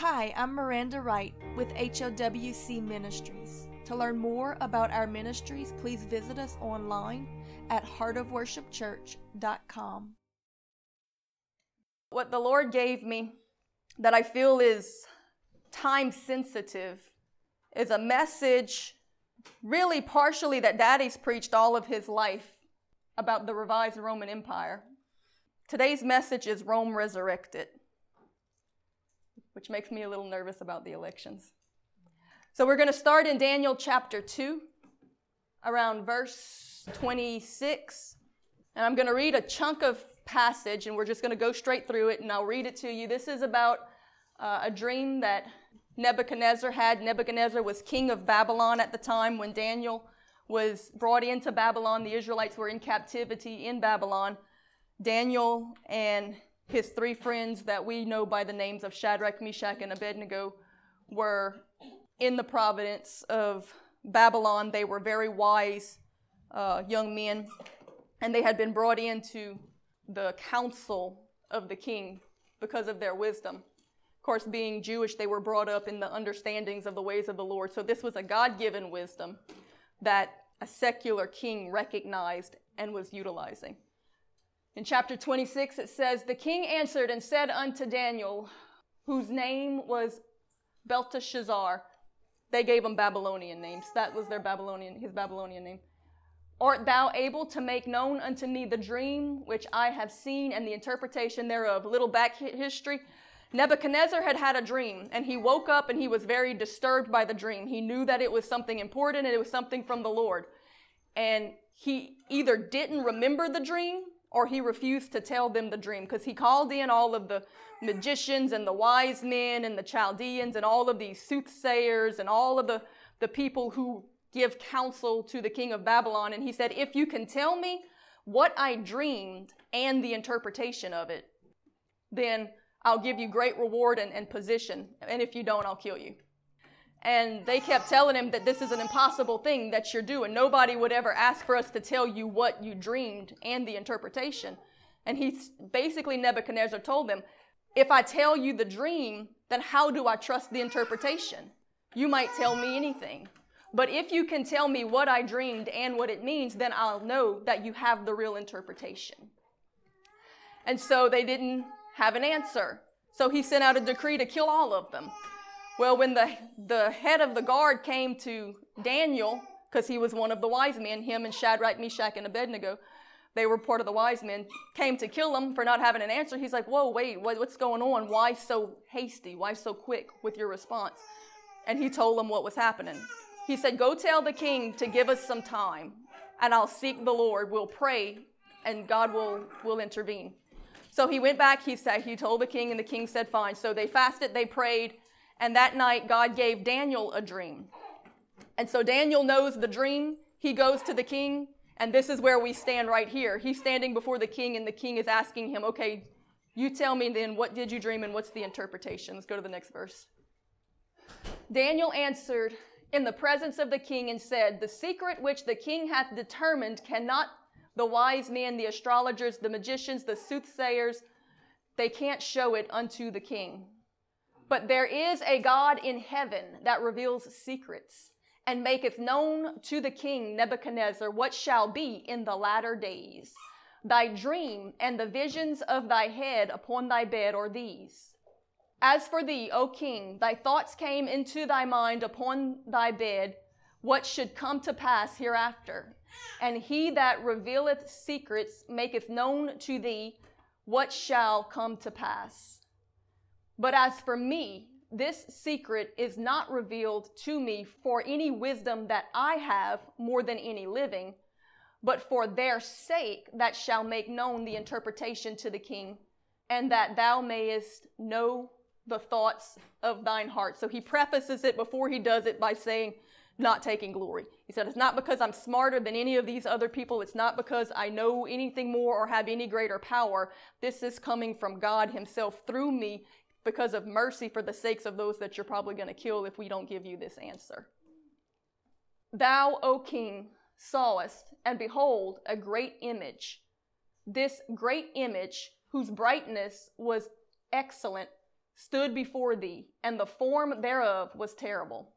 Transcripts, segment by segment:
Hi, I'm Miranda Wright with HOWC Ministries. To learn more about our ministries, please visit us online at heartofworshipchurch.com. What the Lord gave me that I feel is time sensitive is a message, really partially, that Daddy's preached all of his life about the revised Roman Empire. Today's message is Rome resurrected, which makes me a little nervous about the elections. So we're going to start in Daniel chapter 2, around verse 26. And I'm going to read a chunk of passage, and we're just going to go straight through it, and I'll read it to you. This is about uh, a dream that Nebuchadnezzar had. Nebuchadnezzar was king of Babylon at the time when Daniel was brought into Babylon. The Israelites were in captivity in Babylon. Daniel and his three friends that we know by the names of Shadrach, Meshach, and Abednego were in the province of Babylon. They were very wise uh, young men, and they had been brought into the council of the king because of their wisdom. Of course, being Jewish, they were brought up in the understandings of the ways of the Lord. So this was a God given wisdom that a secular king recognized and was utilizing. In chapter 26, it says, The king answered and said unto Daniel, whose name was Belteshazzar. They gave him Babylonian names. That was their Babylonian, his Babylonian name. Art thou able to make known unto me the dream which I have seen and the interpretation thereof? Little back history. Nebuchadnezzar had had a dream, and he woke up and he was very disturbed by the dream. He knew that it was something important and it was something from the Lord. And he either didn't remember the dream or he refused to tell them the dream because he called in all of the magicians and the wise men and the Chaldeans and all of these soothsayers and all of the, the people who give counsel to the king of Babylon. And he said, If you can tell me what I dreamed and the interpretation of it, then I'll give you great reward and, and position. And if you don't, I'll kill you. And they kept telling him that this is an impossible thing that you're doing. Nobody would ever ask for us to tell you what you dreamed and the interpretation. And he basically, Nebuchadnezzar told them, If I tell you the dream, then how do I trust the interpretation? You might tell me anything. But if you can tell me what I dreamed and what it means, then I'll know that you have the real interpretation. And so they didn't have an answer. So he sent out a decree to kill all of them. Well, when the, the head of the guard came to Daniel, because he was one of the wise men, him and Shadrach, Meshach, and Abednego, they were part of the wise men, came to kill him for not having an answer. He's like, Whoa, wait, what, what's going on? Why so hasty? Why so quick with your response? And he told them what was happening. He said, Go tell the king to give us some time, and I'll seek the Lord. We'll pray, and God will, will intervene. So he went back, he said, he told the king, and the king said, Fine. So they fasted, they prayed, and that night God gave Daniel a dream. And so Daniel knows the dream. He goes to the king, and this is where we stand right here. He's standing before the king, and the king is asking him, Okay, you tell me then, what did you dream and what's the interpretation? Let's go to the next verse. Daniel answered, in the presence of the king and said, The secret which the king hath determined cannot the wise men, the astrologers, the magicians, the soothsayers, they can't show it unto the king. But there is a God in heaven that reveals secrets and maketh known to the king Nebuchadnezzar what shall be in the latter days. Thy dream and the visions of thy head upon thy bed are these. As for thee, O king, thy thoughts came into thy mind upon thy bed, what should come to pass hereafter. And he that revealeth secrets maketh known to thee what shall come to pass. But as for me, this secret is not revealed to me for any wisdom that I have more than any living, but for their sake that shall make known the interpretation to the king, and that thou mayest know the thoughts of thine heart. So he prefaces it before he does it by saying, not taking glory. He said, It's not because I'm smarter than any of these other people. It's not because I know anything more or have any greater power. This is coming from God Himself through me because of mercy for the sakes of those that you're probably going to kill if we don't give you this answer. Thou, O king, sawest, and behold, a great image. This great image, whose brightness was excellent, stood before thee, and the form thereof was terrible.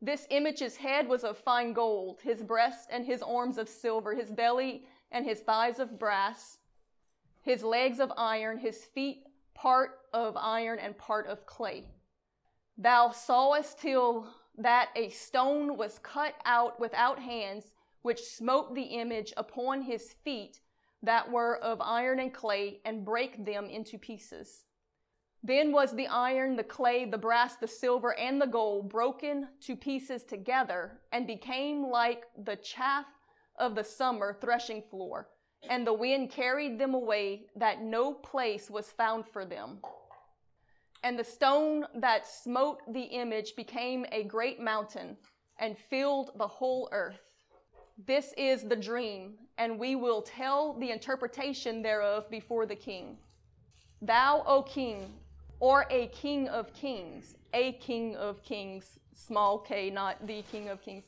This image's head was of fine gold, his breast and his arms of silver, his belly and his thighs of brass, his legs of iron, his feet part of iron and part of clay. Thou sawest till that a stone was cut out without hands, which smote the image upon his feet that were of iron and clay, and brake them into pieces. Then was the iron, the clay, the brass, the silver, and the gold broken to pieces together, and became like the chaff of the summer threshing floor. And the wind carried them away, that no place was found for them. And the stone that smote the image became a great mountain, and filled the whole earth. This is the dream, and we will tell the interpretation thereof before the king. Thou, O king, or a king of kings, a king of kings, small k, not the king of kings.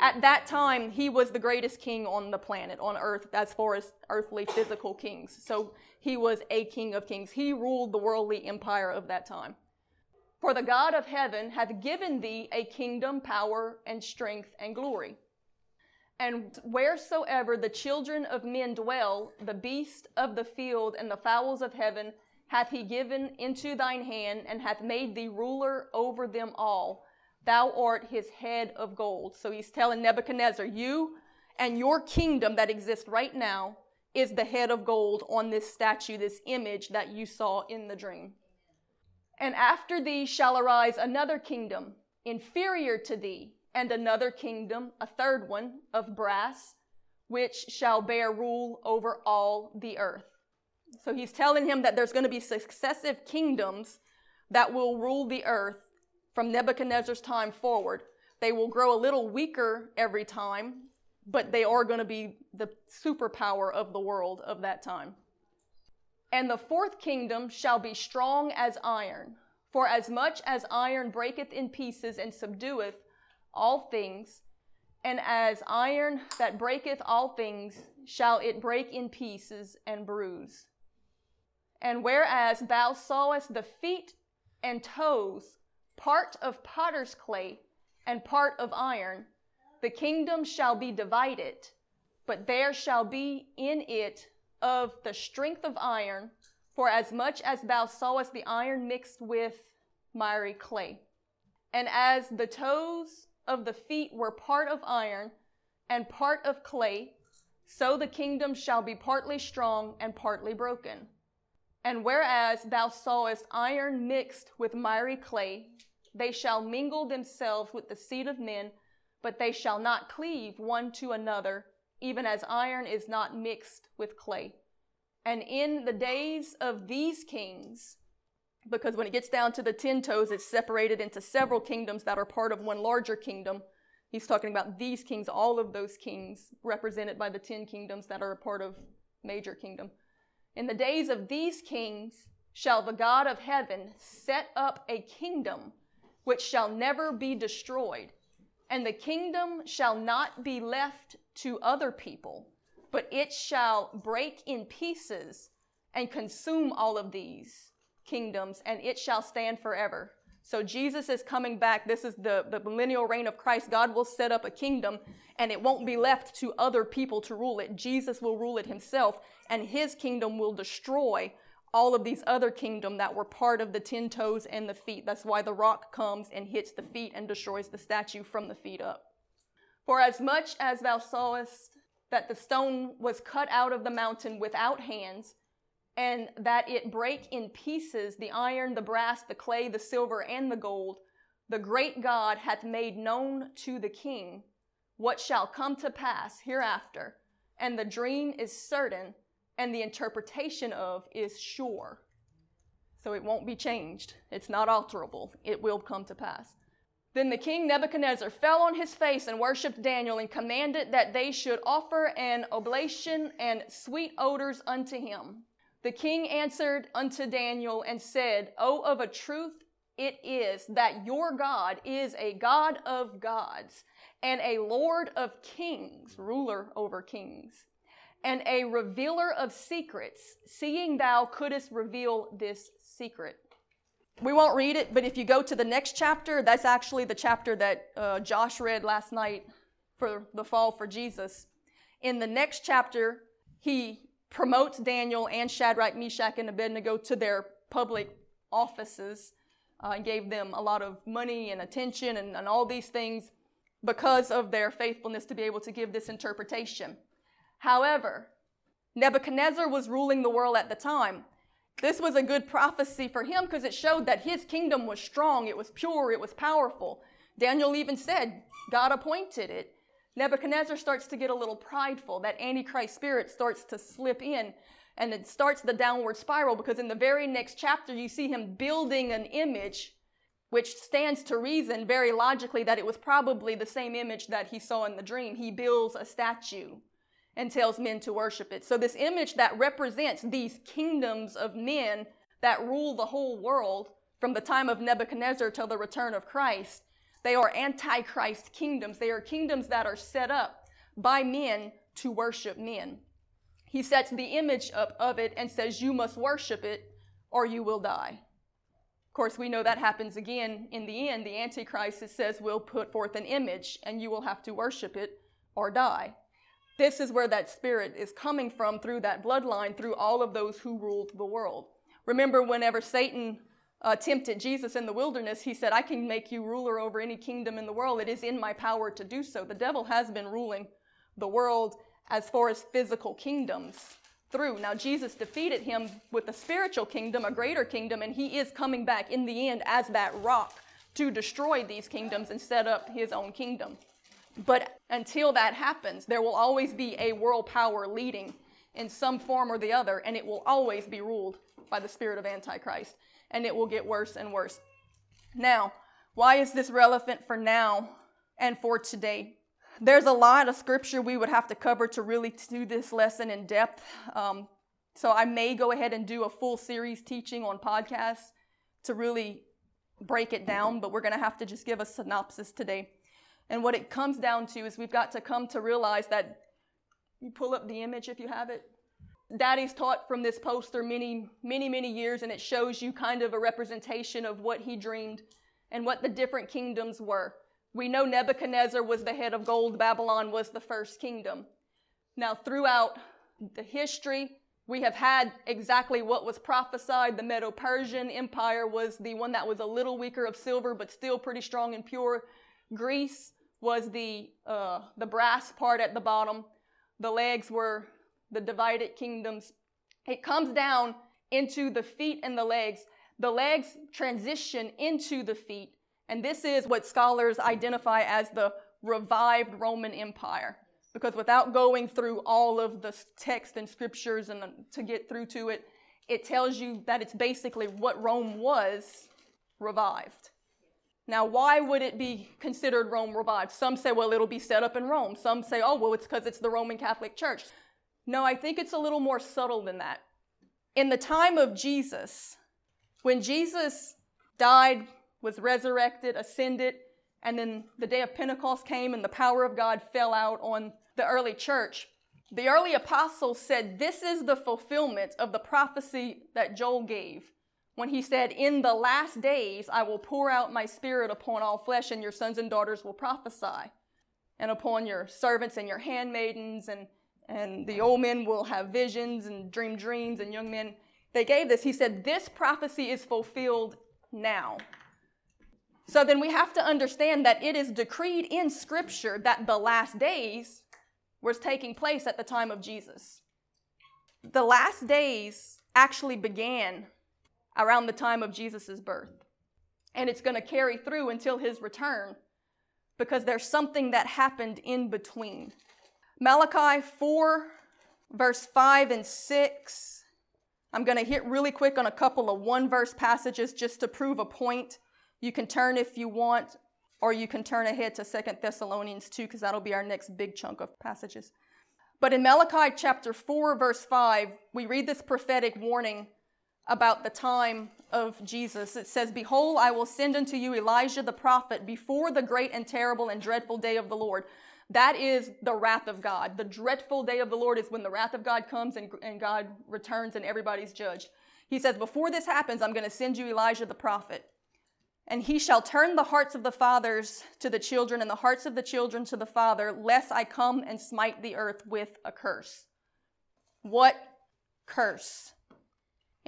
At that time, he was the greatest king on the planet, on earth, as far as earthly physical kings. So he was a king of kings. He ruled the worldly empire of that time. For the God of heaven hath given thee a kingdom, power, and strength, and glory. And wheresoever the children of men dwell, the beast of the field and the fowls of heaven hath he given into thine hand, and hath made thee ruler over them all. Thou art his head of gold. So he's telling Nebuchadnezzar, you and your kingdom that exists right now is the head of gold on this statue, this image that you saw in the dream. And after thee shall arise another kingdom, inferior to thee, and another kingdom, a third one, of brass, which shall bear rule over all the earth. So he's telling him that there's going to be successive kingdoms that will rule the earth from Nebuchadnezzar's time forward. They will grow a little weaker every time, but they are going to be the superpower of the world of that time. And the fourth kingdom shall be strong as iron. For as much as iron breaketh in pieces and subdueth all things, and as iron that breaketh all things, shall it break in pieces and bruise. And whereas thou sawest the feet and toes, part of potter's clay and part of iron, the kingdom shall be divided, but there shall be in it of the strength of iron, for as much as thou sawest the iron mixed with miry clay. And as the toes of the feet were part of iron and part of clay, so the kingdom shall be partly strong and partly broken. And whereas thou sawest iron mixed with miry clay, they shall mingle themselves with the seed of men, but they shall not cleave one to another, even as iron is not mixed with clay. And in the days of these kings, because when it gets down to the ten toes, it's separated into several kingdoms that are part of one larger kingdom. He's talking about these kings, all of those kings represented by the ten kingdoms that are a part of major kingdom. In the days of these kings shall the God of heaven set up a kingdom which shall never be destroyed, and the kingdom shall not be left to other people, but it shall break in pieces and consume all of these kingdoms, and it shall stand forever. So Jesus is coming back. This is the, the millennial reign of Christ. God will set up a kingdom and it won't be left to other people to rule it. Jesus will rule it himself and his kingdom will destroy all of these other kingdom that were part of the ten toes and the feet. That's why the rock comes and hits the feet and destroys the statue from the feet up. For as much as thou sawest that the stone was cut out of the mountain without hands, and that it break in pieces the iron, the brass, the clay, the silver, and the gold, the great God hath made known to the king what shall come to pass hereafter, and the dream is certain, and the interpretation of is sure. So it won't be changed. It's not alterable. It will come to pass. Then the king Nebuchadnezzar fell on his face and worshipped Daniel and commanded that they should offer an oblation and sweet odors unto him. The king answered unto Daniel and said, O of a truth it is that your God is a God of gods and a Lord of kings, ruler over kings, and a revealer of secrets, seeing thou couldst reveal this secret. We won't read it, but if you go to the next chapter, that's actually the chapter that uh, Josh read last night for the fall for Jesus. In the next chapter, he promotes Daniel and Shadrach, Meshach, and Abednego to their public offices uh, and gave them a lot of money and attention and, and all these things because of their faithfulness to be able to give this interpretation. However, Nebuchadnezzar was ruling the world at the time. This was a good prophecy for him because it showed that his kingdom was strong, it was pure, it was powerful. Daniel even said God appointed it. Nebuchadnezzar starts to get a little prideful. That Antichrist spirit starts to slip in and it starts the downward spiral because in the very next chapter, you see him building an image which stands to reason very logically that it was probably the same image that he saw in the dream. He builds a statue and tells men to worship it. So, this image that represents these kingdoms of men that rule the whole world from the time of Nebuchadnezzar till the return of Christ, they are antichrist kingdoms. They are kingdoms that are set up by men to worship men. He sets the image up of it and says, You must worship it or you will die. Of course, we know that happens again in the end. The Antichrist, it says, will put forth an image and you will have to worship it or die. This is where that spirit is coming from through that bloodline, through all of those who ruled the world. Remember, whenever Satan uh, tempted Jesus in the wilderness, he said, I can make you ruler over any kingdom in the world. It is in my power to do so. The devil has been ruling the world as far as physical kingdoms through. Now, Jesus defeated him with the spiritual kingdom, a greater kingdom, and he is coming back in the end as that rock to destroy these kingdoms and set up his own kingdom. But until that happens, there will always be a world power leading in some form or the other, and it will always be ruled by the spirit of Antichrist, and it will get worse and worse. Now, why is this relevant for now and for today? There's a lot of scripture we would have to cover to really do this lesson in depth. Um, so I may go ahead and do a full series teaching on podcasts to really break it down, but we're going to have to just give a synopsis today. And what it comes down to is we've got to come to realize that you pull up the image if you have it. Daddy's taught from this poster many, many, many years, and it shows you kind of a representation of what he dreamed and what the different kingdoms were. We know Nebuchadnezzar was the head of gold, Babylon was the first kingdom. Now, throughout the history, we have had exactly what was prophesied. The Medo Persian Empire was the one that was a little weaker of silver, but still pretty strong and pure. Greece was the, uh, the brass part at the bottom. The legs were the divided kingdoms. It comes down into the feet and the legs. The legs transition into the feet. And this is what scholars identify as the revived Roman Empire. Because without going through all of the text and scriptures and to get through to it, it tells you that it's basically what Rome was revived. Now, why would it be considered Rome revived? Some say, well, it'll be set up in Rome. Some say, oh, well, it's because it's the Roman Catholic Church. No, I think it's a little more subtle than that. In the time of Jesus, when Jesus died, was resurrected, ascended, and then the day of Pentecost came and the power of God fell out on the early church, the early apostles said, This is the fulfillment of the prophecy that Joel gave when he said, In the last days I will pour out my spirit upon all flesh, and your sons and daughters will prophesy, and upon your servants and your handmaidens, and, and the old men will have visions and dream dreams, and young men. They gave this. He said, This prophecy is fulfilled now. So then we have to understand that it is decreed in Scripture that the last days was taking place at the time of Jesus. The last days actually began around the time of Jesus' birth. And it's going to carry through until his return because there's something that happened in between. Malachi 4, verse 5 and 6. I'm going to hit really quick on a couple of one verse passages just to prove a point. You can turn if you want, or you can turn ahead to Second Thessalonians 2, because that'll be our next big chunk of passages. But in Malachi chapter 4, verse 5, we read this prophetic warning about the time of Jesus. It says, Behold, I will send unto you Elijah the prophet before the great and terrible and dreadful day of the Lord. That is the wrath of God. The dreadful day of the Lord is when the wrath of God comes and, and God returns and everybody's judged. He says, Before this happens, I'm going to send you Elijah the prophet. And he shall turn the hearts of the fathers to the children, and the hearts of the children to the father, lest I come and smite the earth with a curse. What curse?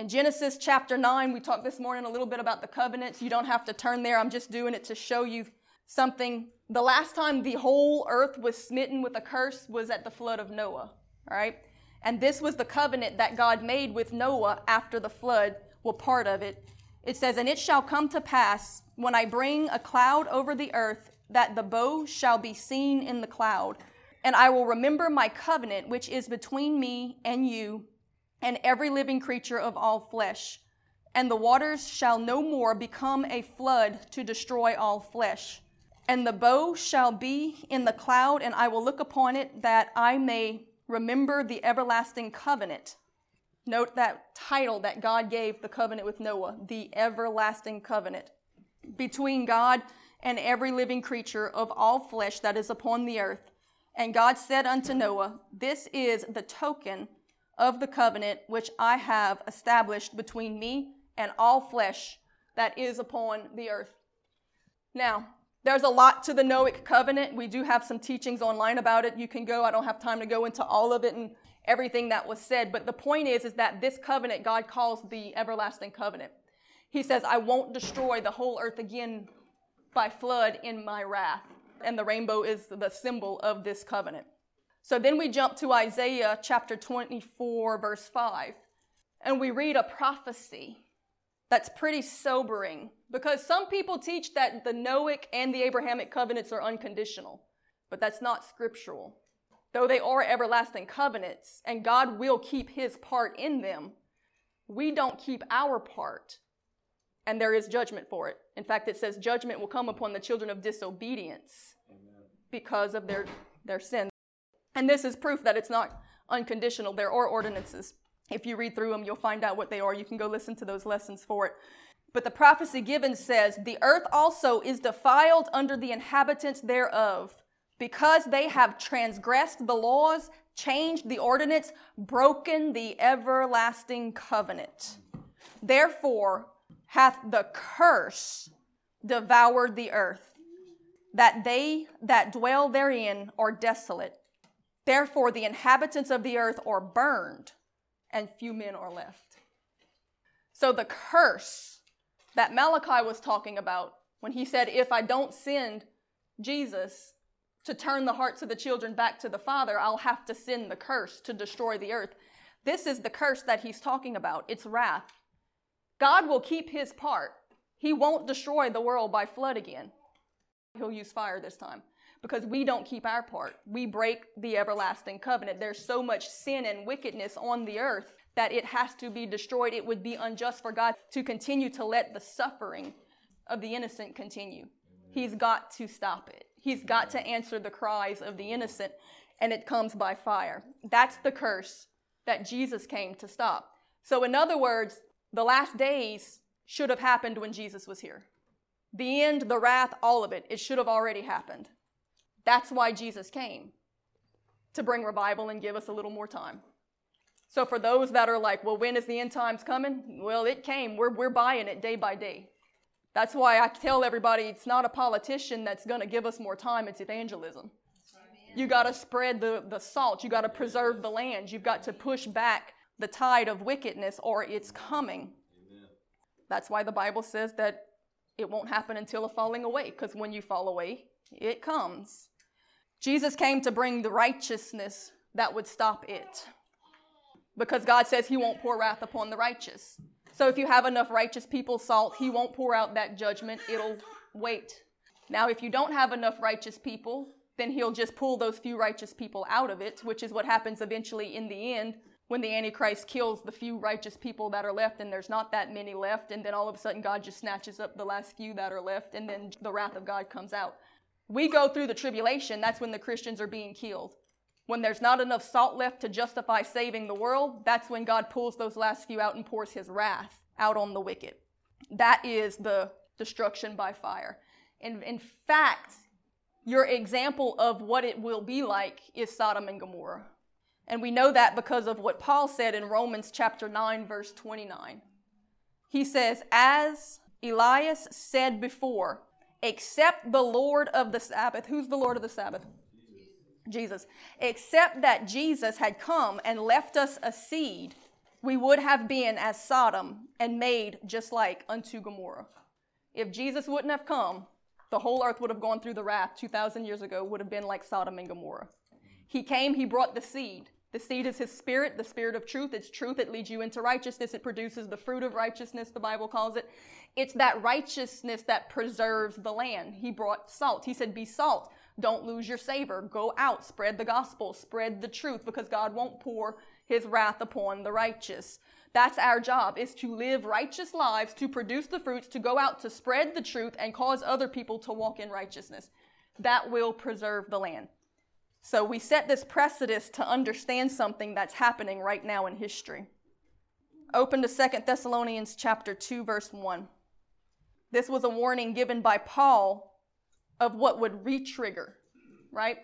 In Genesis chapter 9, we talked this morning a little bit about the covenants. You don't have to turn there. I'm just doing it to show you something. The last time the whole earth was smitten with a curse was at the flood of Noah. All right? And this was the covenant that God made with Noah after the flood, well, part of it. It says, And it shall come to pass when I bring a cloud over the earth that the bow shall be seen in the cloud. And I will remember my covenant which is between me and you and every living creature of all flesh. And the waters shall no more become a flood to destroy all flesh. And the bow shall be in the cloud, and I will look upon it that I may remember the everlasting covenant Note that title that God gave the covenant with Noah, the everlasting covenant between God and every living creature of all flesh that is upon the earth. And God said unto Noah, This is the token of the covenant which I have established between me and all flesh that is upon the earth. Now, there's a lot to the Noahic covenant. We do have some teachings online about it. You can go. I don't have time to go into all of it and everything that was said. But the point is, is that this covenant God calls the everlasting covenant. He says, I won't destroy the whole earth again by flood in my wrath. And the rainbow is the symbol of this covenant. So then we jump to Isaiah chapter 24, verse 5, and we read a prophecy that's pretty sobering because some people teach that the Noahic and the Abrahamic covenants are unconditional, but that's not scriptural. Though they are everlasting covenants and God will keep his part in them, we don't keep our part. And there is judgment for it. In fact, it says judgment will come upon the children of disobedience Amen. because of their, their sin. And this is proof that it's not unconditional. There are ordinances. If you read through them, you'll find out what they are. You can go listen to those lessons for it. But the prophecy given says, The earth also is defiled under the inhabitants thereof because they have transgressed the laws, changed the ordinance, broken the everlasting covenant. Therefore hath the curse devoured the earth, that they that dwell therein are desolate. Therefore the inhabitants of the earth are burned, and few men are left. So the curse that Malachi was talking about when he said, If I don't send Jesus, to turn the hearts of the children back to the Father, I'll have to send the curse to destroy the earth. This is the curse that he's talking about. It's wrath. God will keep his part. He won't destroy the world by flood again. He'll use fire this time because we don't keep our part. We break the everlasting covenant. There's so much sin and wickedness on the earth that it has to be destroyed. It would be unjust for God to continue to let the suffering of the innocent continue. He's got to stop it. He's got to answer the cries of the innocent, and it comes by fire. That's the curse that Jesus came to stop. So, in other words, the last days should have happened when Jesus was here. The end, the wrath, all of it, it should have already happened. That's why Jesus came to bring revival and give us a little more time. So, for those that are like, well, when is the end times coming? Well, it came. We're, we're buying it day by day. That's why I tell everybody it's not a politician that's going to give us more time, it's evangelism. You got to spread the, the salt. You got to preserve the land. You've got to push back the tide of wickedness or it's coming. Amen. That's why the Bible says that it won't happen until a falling away, because when you fall away, it comes. Jesus came to bring the righteousness that would stop it. Because God says he won't pour wrath upon the righteous. So if you have enough righteous people, salt, he won't pour out that judgment. It'll wait. Now, if you don't have enough righteous people, then he'll just pull those few righteous people out of it, which is what happens eventually in the end when the Antichrist kills the few righteous people that are left, and there's not that many left, and then all of a sudden God just snatches up the last few that are left, and then the wrath of God comes out. We go through the tribulation, that's when the Christians are being killed. When there's not enough salt left to justify saving the world, that's when God pulls those last few out and pours his wrath out on the wicked. That is the destruction by fire. And in fact, your example of what it will be like is Sodom and Gomorrah. And we know that because of what Paul said in Romans chapter 9, verse 29. He says, As Elias said before, except the Lord of the Sabbath. Who's the Lord of the Sabbath? Jesus. Except that Jesus had come and left us a seed, we would have been as Sodom and made just like unto Gomorrah. If Jesus wouldn't have come, the whole earth would have gone through the wrath 2,000 years ago, would have been like Sodom and Gomorrah. He came, he brought the seed. The seed is his spirit, the spirit of truth. It's truth. It leads you into righteousness. It produces the fruit of righteousness, the Bible calls it. It's that righteousness that preserves the land. He brought salt. He said, Be salt. Don't lose your savor. Go out, spread the gospel, spread the truth, because God won't pour his wrath upon the righteous. That's our job, is to live righteous lives, to produce the fruits, to go out to spread the truth and cause other people to walk in righteousness. That will preserve the land. So we set this precedent to understand something that's happening right now in history. Open to Second Thessalonians chapter 2 verse 1. This was a warning given by Paul of what would re-trigger, right?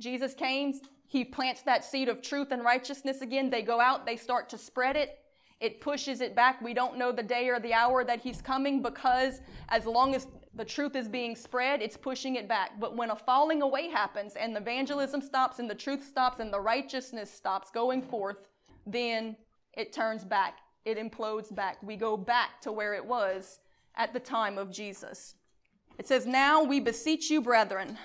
Jesus came, he plants that seed of truth and righteousness again. They go out, they start to spread it. It pushes it back. We don't know the day or the hour that he's coming because as long as the truth is being spread, it's pushing it back. But when a falling away happens and the evangelism stops and the truth stops and the righteousness stops going forth, then it turns back. It implodes back. We go back to where it was at the time of Jesus. It says, Now we beseech you, brethren,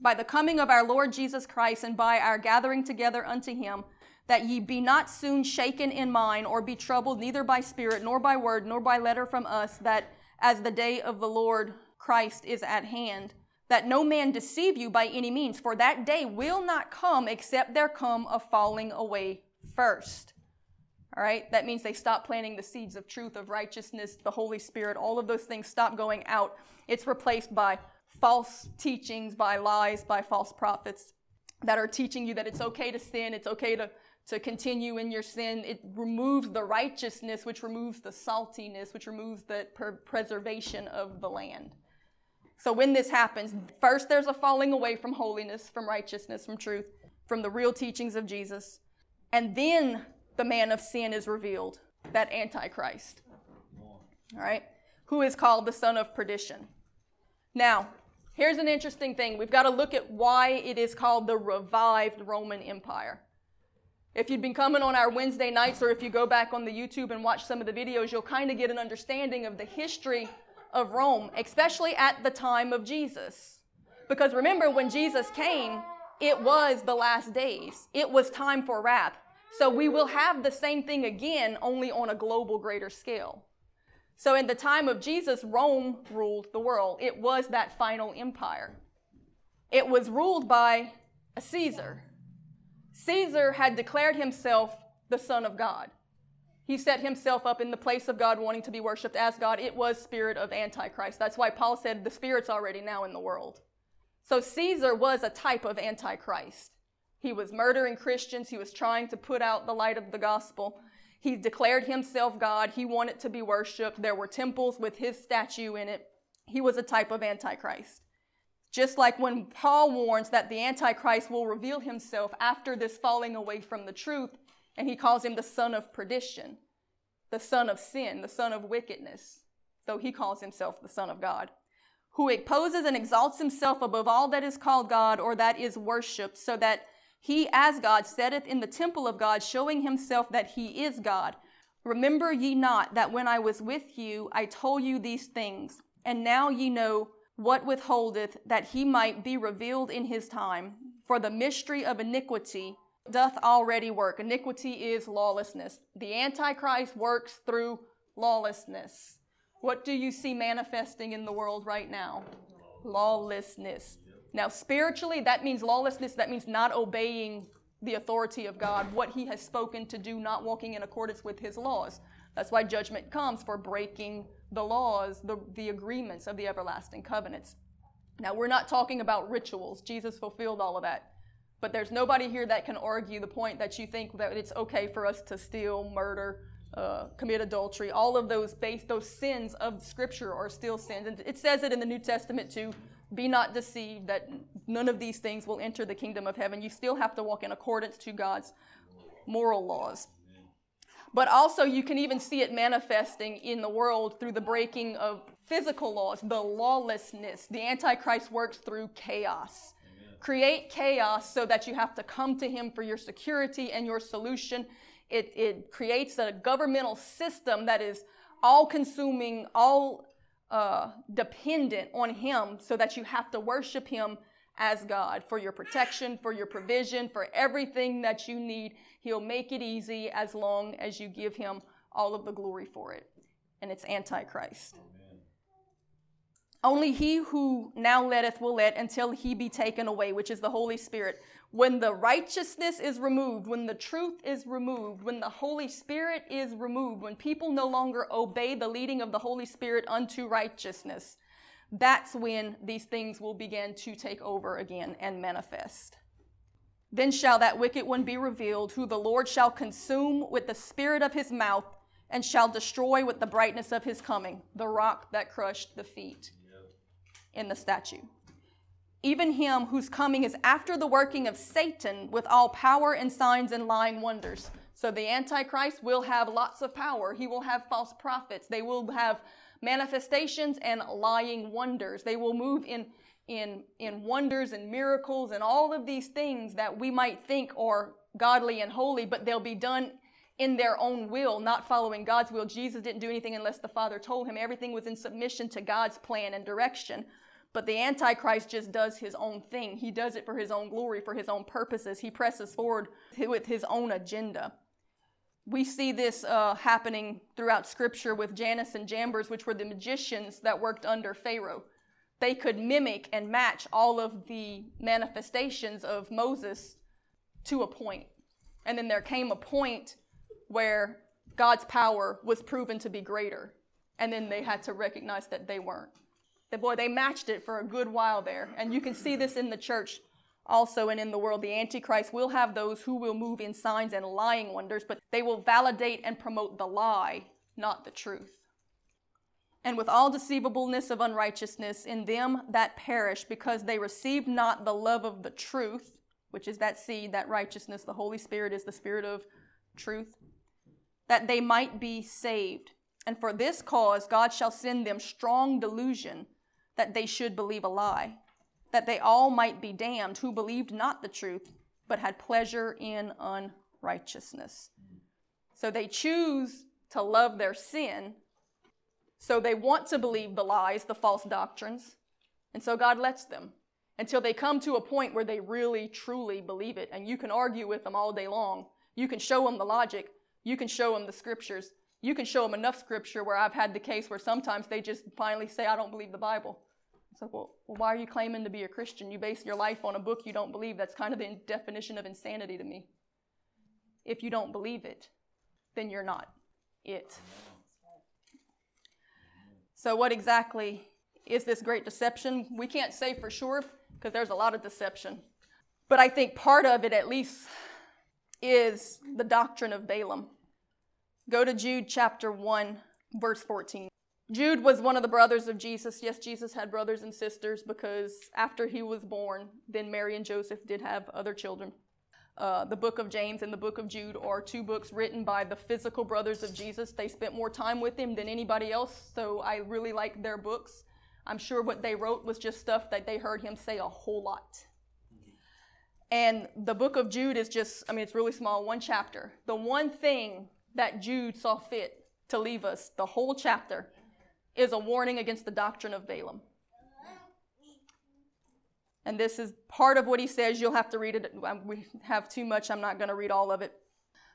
by the coming of our Lord Jesus Christ and by our gathering together unto him, that ye be not soon shaken in mind or be troubled neither by spirit nor by word nor by letter from us, that as the day of the Lord Christ is at hand, that no man deceive you by any means, for that day will not come except there come a falling away first. All right, that means they stop planting the seeds of truth, of righteousness, the Holy Spirit, all of those things stop going out. It's replaced by false teachings, by lies, by false prophets that are teaching you that it's okay to sin, it's okay to, to continue in your sin. It removes the righteousness, which removes the saltiness, which removes the per- preservation of the land. So when this happens, first there's a falling away from holiness, from righteousness, from truth, from the real teachings of Jesus. And then the man of sin is revealed, that Antichrist. All right? Who is called the son of perdition. Now, here's an interesting thing. We've got to look at why it is called the revived Roman Empire. If you've been coming on our Wednesday nights, or if you go back on the YouTube and watch some of the videos, you'll kind of get an understanding of the history of Rome, especially at the time of Jesus. Because remember, when Jesus came, it was the last days, it was time for wrath. So we will have the same thing again, only on a global greater scale. So in the time of Jesus, Rome ruled the world. It was that final empire. It was ruled by a Caesar. Caesar had declared himself the Son of God. He set himself up in the place of God, wanting to be worshiped as God. It was spirit of Antichrist. That's why Paul said the spirit's already now in the world. So Caesar was a type of Antichrist. He was murdering Christians. He was trying to put out the light of the gospel. He declared himself God. He wanted to be worshiped. There were temples with his statue in it. He was a type of Antichrist. Just like when Paul warns that the Antichrist will reveal himself after this falling away from the truth, and he calls him the son of perdition, the son of sin, the son of wickedness, though he calls himself the son of God, who opposes and exalts himself above all that is called God or that is worshipped, so that he as God setteth in the temple of God, showing himself that he is God. Remember ye not that when I was with you, I told you these things, and now ye know what withholdeth that he might be revealed in his time. For the mystery of iniquity doth already work. Iniquity is lawlessness. The Antichrist works through lawlessness. What do you see manifesting in the world right now? Lawlessness. Now, spiritually, that means lawlessness. That means not obeying the authority of God, what He has spoken to do, not walking in accordance with His laws. That's why judgment comes for breaking the laws, the, the agreements of the everlasting covenants. Now, we're not talking about rituals. Jesus fulfilled all of that. But there's nobody here that can argue the point that you think that it's okay for us to steal, murder, uh, commit adultery. All of those base, those sins of Scripture are still sins, and it says it in the New Testament too. Be not deceived that none of these things will enter the kingdom of heaven. You still have to walk in accordance to God's moral laws. But also, you can even see it manifesting in the world through the breaking of physical laws, the lawlessness. The Antichrist works through chaos. Create chaos so that you have to come to him for your security and your solution. It, it creates a governmental system that is all consuming, all uh, dependent on him so that you have to worship him as God for your protection, for your provision, for everything that you need. He'll make it easy as long as you give him all of the glory for it. And it's Antichrist. Amen. Only he who now letteth will let until he be taken away, which is the Holy Spirit. When the righteousness is removed, when the truth is removed, when the Holy Spirit is removed, when people no longer obey the leading of the Holy Spirit unto righteousness, that's when these things will begin to take over again and manifest. Then shall that wicked one be revealed, who the Lord shall consume with the spirit of his mouth and shall destroy with the brightness of his coming, the rock that crushed the feet in the statue. Even him whose coming is after the working of Satan with all power and signs and lying wonders. So the Antichrist will have lots of power. He will have false prophets. They will have manifestations and lying wonders. They will move in, in, in wonders and miracles and all of these things that we might think are godly and holy, but they'll be done in their own will, not following God's will. Jesus didn't do anything unless the Father told him. Everything was in submission to God's plan and direction. But the Antichrist just does his own thing. He does it for his own glory, for his own purposes. He presses forward with his own agenda. We see this uh, happening throughout Scripture with Jannes and Jambres, which were the magicians that worked under Pharaoh. They could mimic and match all of the manifestations of Moses to a point. And then there came a point where God's power was proven to be greater. And then they had to recognize that they weren't. That boy, they matched it for a good while there. And you can see this in the church also and in the world, the Antichrist will have those who will move in signs and lying wonders, but they will validate and promote the lie, not the truth. And with all deceivableness of unrighteousness in them that perish, because they received not the love of the truth, which is that seed, that righteousness, the Holy Spirit is the Spirit of truth, that they might be saved. And for this cause God shall send them strong delusion that they should believe a lie that they all might be damned who believed not the truth, but had pleasure in unrighteousness. So they choose to love their sin. So they want to believe the lies, the false doctrines. And so God lets them until they come to a point where they really, truly believe it. And you can argue with them all day long. You can show them the logic. You can show them the scriptures. You can show them enough scripture where I've had the case where sometimes they just finally say, I don't believe the Bible. It's like, well, well, why are you claiming to be a Christian? You base your life on a book you don't believe. That's kind of the definition of insanity to me. If you don't believe it, then you're not it. So, what exactly is this great deception? We can't say for sure because there's a lot of deception. But I think part of it, at least, is the doctrine of Balaam. Go to Jude chapter 1, verse 14. Jude was one of the brothers of Jesus. Yes, Jesus had brothers and sisters because after he was born, then Mary and Joseph did have other children. Uh, the book of James and the book of Jude are two books written by the physical brothers of Jesus. They spent more time with him than anybody else, so I really like their books. I'm sure what they wrote was just stuff that they heard him say a whole lot. And the book of Jude is just, I mean, it's really small, one chapter. The one thing that Jude saw fit to leave us, the whole chapter, is a warning against the doctrine of Balaam. And this is part of what he says. You'll have to read it. Um, we have too much. I'm not going to read all of it.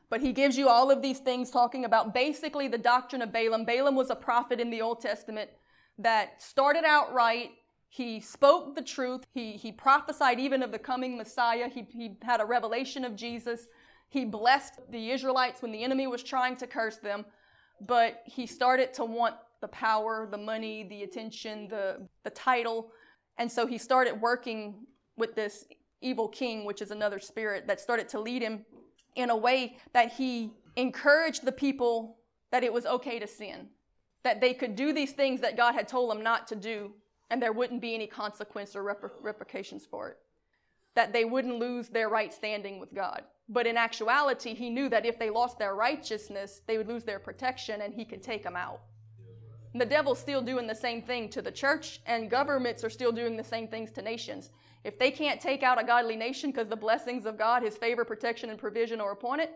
But he gives you all of these things talking about basically the doctrine of Balaam. Balaam was a prophet in the Old Testament that started out right. He spoke the truth. He, he prophesied even of the coming Messiah. He, he had a revelation of Jesus. He blessed the Israelites when the enemy was trying to curse them. But he started to want the power, the money, the attention, the, the title. And so he started working with this evil king, which is another spirit that started to lead him in a way that he encouraged the people that it was okay to sin, that they could do these things that God had told them not to do, and there wouldn't be any consequence or reper- repercussions for it, that they wouldn't lose their right standing with God. But in actuality, he knew that if they lost their righteousness, they would lose their protection and he could take them out. And the devil's still doing the same thing to the church, and governments are still doing the same things to nations. If they can't take out a godly nation because the blessings of God, his favor, protection, and provision are upon it,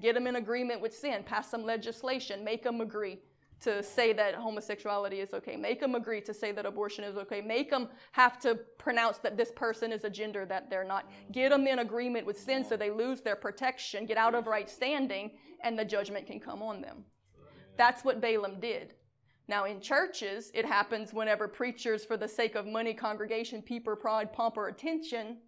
get them in agreement with sin, pass some legislation, make them agree to say that homosexuality is okay. Make them agree to say that abortion is okay. Make them have to pronounce that this person is a gender that they're not. Get them in agreement with sin so they lose their protection, get out of right standing, and the judgment can come on them. That's what Balaam did. Now, in churches, it happens whenever preachers, for the sake of money, congregation, people, pride, pomp, or attention,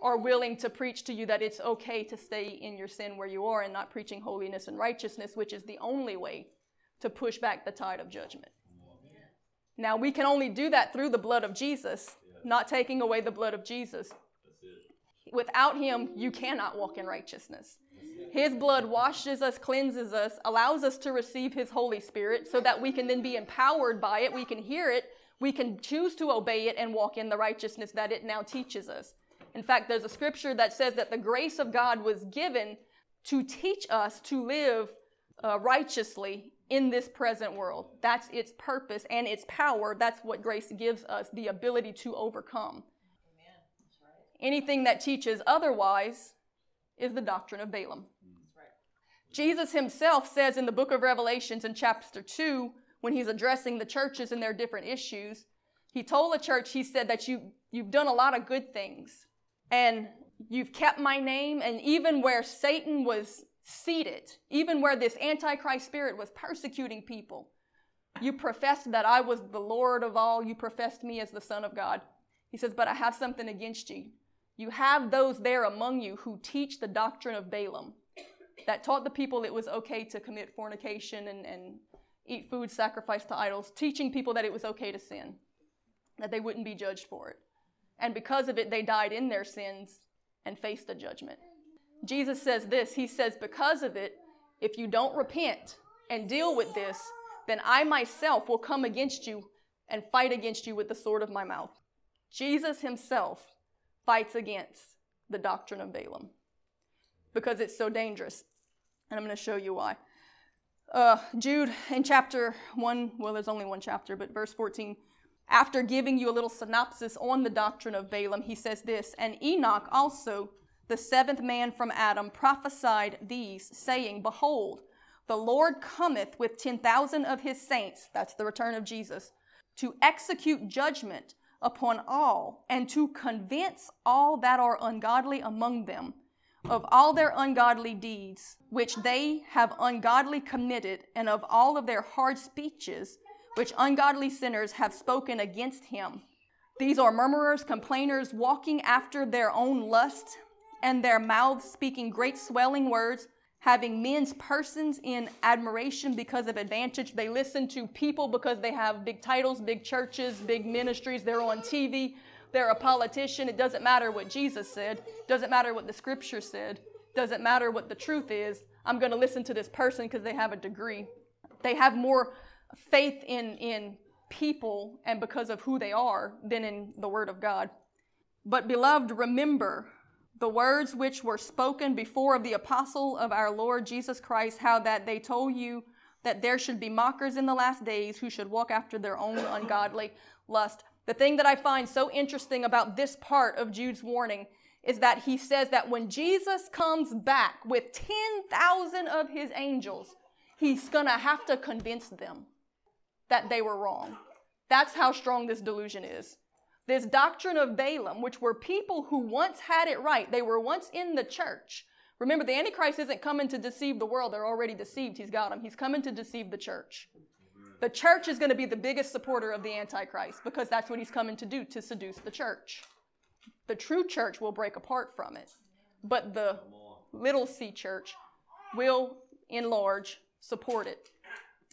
are willing to preach to you that it's okay to stay in your sin where you are and not preaching holiness and righteousness, which is the only way to push back the tide of judgment. Now, we can only do that through the blood of Jesus, not taking away the blood of Jesus. Without Him, you cannot walk in righteousness. His blood washes us, cleanses us, allows us to receive His Holy Spirit so that we can then be empowered by it. We can hear it, we can choose to obey it, and walk in the righteousness that it now teaches us. In fact, there's a scripture that says that the grace of God was given to teach us to live uh, righteously in this present world. That's its purpose and its power. That's what grace gives us the ability to overcome. Right. Anything that teaches otherwise is the doctrine of Balaam. Right. Jesus himself says in the book of Revelations in chapter 2, when he's addressing the churches and their different issues, he told the church, he said that you, you've done a lot of good things and you've kept my name, and even where Satan was seated, even where this Antichrist spirit was persecuting people. You professed that I was the Lord of all. You professed me as the Son of God. He says, But I have something against you. You have those there among you who teach the doctrine of Balaam, that taught the people it was okay to commit fornication and, and eat food sacrificed to idols, teaching people that it was okay to sin, that they wouldn't be judged for it. And because of it, they died in their sins and faced a judgment. Jesus says this He says, Because of it, if you don't repent and deal with this, then I myself will come against you and fight against you with the sword of my mouth. Jesus himself fights against the doctrine of Balaam because it's so dangerous. And I'm going to show you why. Uh, Jude in chapter 1, well, there's only one chapter, but verse 14, after giving you a little synopsis on the doctrine of Balaam, he says this And Enoch also the seventh man from Adam, prophesied these, saying, Behold, the Lord cometh with 10,000 of his saints, that's the return of Jesus, to execute judgment upon all, and to convince all that are ungodly among them of all their ungodly deeds, which they have ungodly committed, and of all of their hard speeches, which ungodly sinners have spoken against him. These are murmurers, complainers, walking after their own lust and their mouths speaking great swelling words, having men's persons in admiration because of advantage. They listen to people because they have big titles, big churches, big ministries. They're on TV. They're a politician. It doesn't matter what Jesus said. Doesn't matter what the scripture said. Doesn't matter what the truth is. I'm going to listen to this person because they have a degree. They have more faith in, in people and because of who they are than in the Word of God. But, beloved, remember the words which were spoken before of the apostle of our Lord Jesus Christ, how that they told you that there should be mockers in the last days who should walk after their own ungodly lust. The thing that I find so interesting about this part of Jude's warning is that he says that when Jesus comes back with 10,000 of his angels, he's going to have to convince them that they were wrong. That's how strong this delusion is. This doctrine of Balaam, which were people who once had it right, they were once in the church. Remember, the Antichrist isn't coming to deceive the world. They're already deceived. He's got them. He's coming to deceive the church. The church is going to be the biggest supporter of the Antichrist because that's what he's coming to do to seduce the church. The true church will break apart from it, but the little c church will, in large, support it.